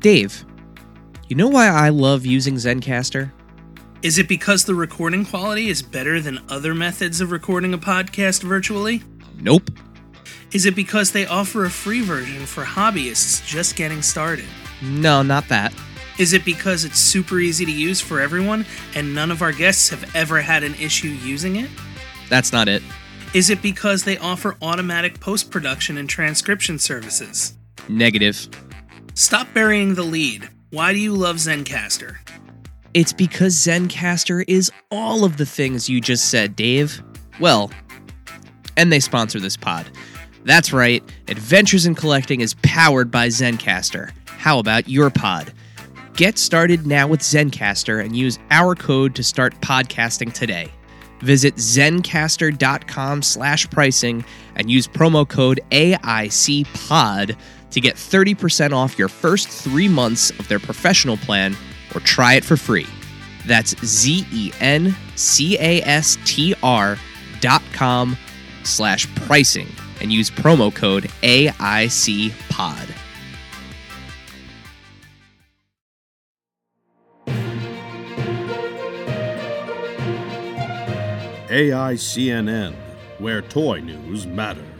Dave, you know why I love using Zencastr? Is it because the recording quality is better than other methods of recording a podcast virtually? Nope. Is it because they offer a free version for hobbyists just getting started? No, not that. Is it because it's super easy to use for everyone and none of our guests have ever had an issue using it? That's not it. Is it because they offer automatic post production and transcription services? Negative. Stop burying the lead. Why do you love Zencastr? It's because Zencastr is all of the things you just said, Dave. Well, and they sponsor this pod. That's right, Adventures in Collecting is powered by Zencastr. How about your pod? Get started now with Zencastr and use our code to start podcasting today. Visit zencastr.com slash pricing and use promo code AICPOD to get 30% off your first three months of their professional plan or try it for free. That's Z E N C A S T R dot com slash pricing and use promo code AIC pod. AICNN, where toy news matters.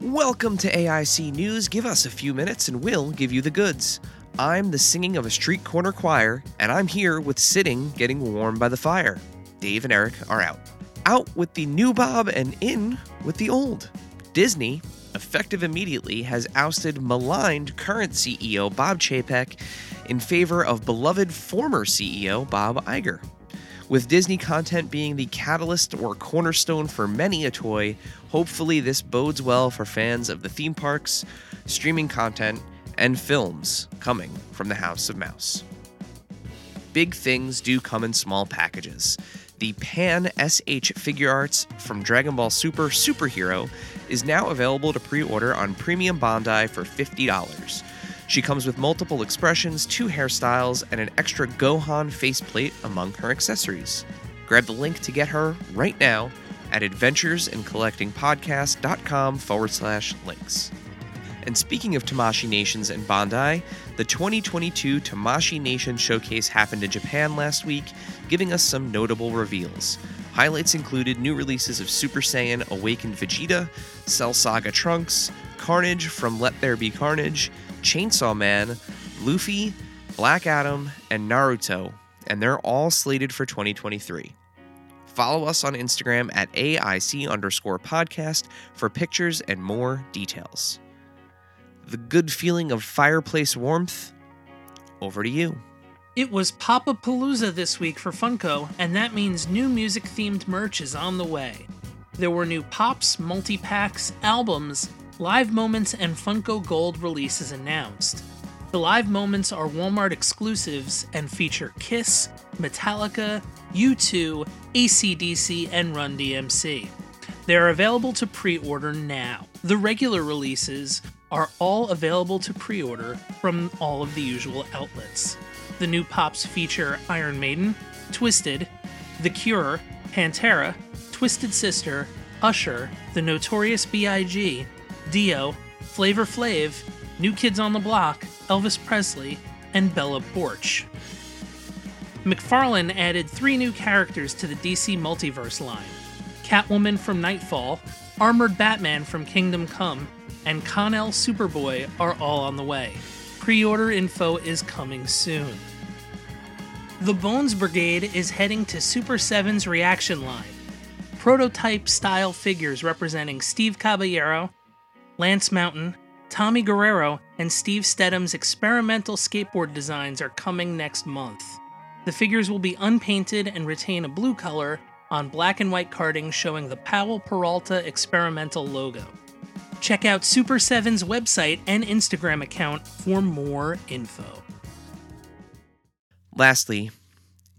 Welcome to AIC News. Give us a few minutes and we'll give you the goods. I'm the singing of a street corner choir, and I'm here with sitting getting warm by the fire. Dave and Eric are out. Out with the new Bob and in with the old. Disney, effective immediately, has ousted maligned current CEO Bob Chapek in favor of beloved former CEO Bob Iger. With Disney content being the catalyst or cornerstone for many a toy, hopefully this bodes well for fans of the theme parks, streaming content, and films coming from the House of Mouse. Big things do come in small packages. The Pan S.H.Figuarts from Dragon Ball Super Superhero is now available to pre order on Premium Bandai for $50. She comes with multiple expressions, two hairstyles, and an extra Gohan faceplate among her accessories. Grab the link to get her right now at adventuresincollectingpodcast.com forward slash links. And speaking of Tamashii Nations and Bandai, the 2022 Tamashii Nation Showcase happened in Japan last week, giving us some notable reveals. Highlights included new releases of Super Saiyan Awakened Vegeta, Cell Saga Trunks, Carnage from Let There Be Carnage, Chainsaw Man, Luffy, Black Adam, and Naruto, and they're all slated for 2023. Follow us on Instagram at AIC underscore podcast for pictures and more details. The good feeling of fireplace warmth, over to you. It was Papa Palooza this week for Funko, and that means new music themed merch is on the way. There were new pops, multi packs, albums, live moments, and Funko Gold releases announced. The live moments are Walmart exclusives and feature Kiss, Metallica, U2, ACDC, and Run DMC. They are available to pre order now. The regular releases are all available to pre order from all of the usual outlets. The new pops feature Iron Maiden, Twisted, The Cure, Pantera, Twisted Sister, Usher, The Notorious B.I.G., Dio, Flavor Flav, New Kids on the Block, Elvis Presley, and Bella Poarch. McFarlane added three new characters to the DC Multiverse line Catwoman from Nightfall, Armored Batman from Kingdom Come, and Kon-El Superboy are all on the way. Pre order info is coming soon. The Bones Brigade is heading to Super 7's reaction line. Prototype style figures representing Steve Caballero, Lance Mountain, Tommy Guerrero, and Steve Steadham's experimental skateboard designs are coming next month. The figures will be unpainted and retain a blue color on black and white carding showing the Powell Peralta experimental logo. Check out Super 7's website and Instagram account for more info. Lastly,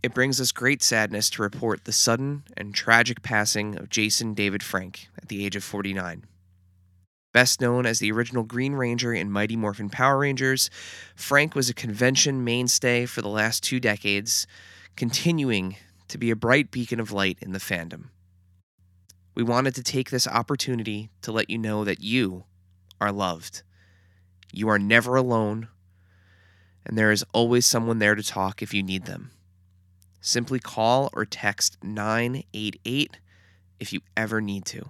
it brings us great sadness to report the sudden and tragic passing of Jason David Frank at the age of 49. Best known as the original Green Ranger in Mighty Morphin Power Rangers, Frank was a convention mainstay for the last two decades, continuing to be a bright beacon of light in the fandom. We wanted to take this opportunity to let you know that you are loved. You are never alone, and there is always someone there to talk if you need them. Simply call or text 988 if you ever need to.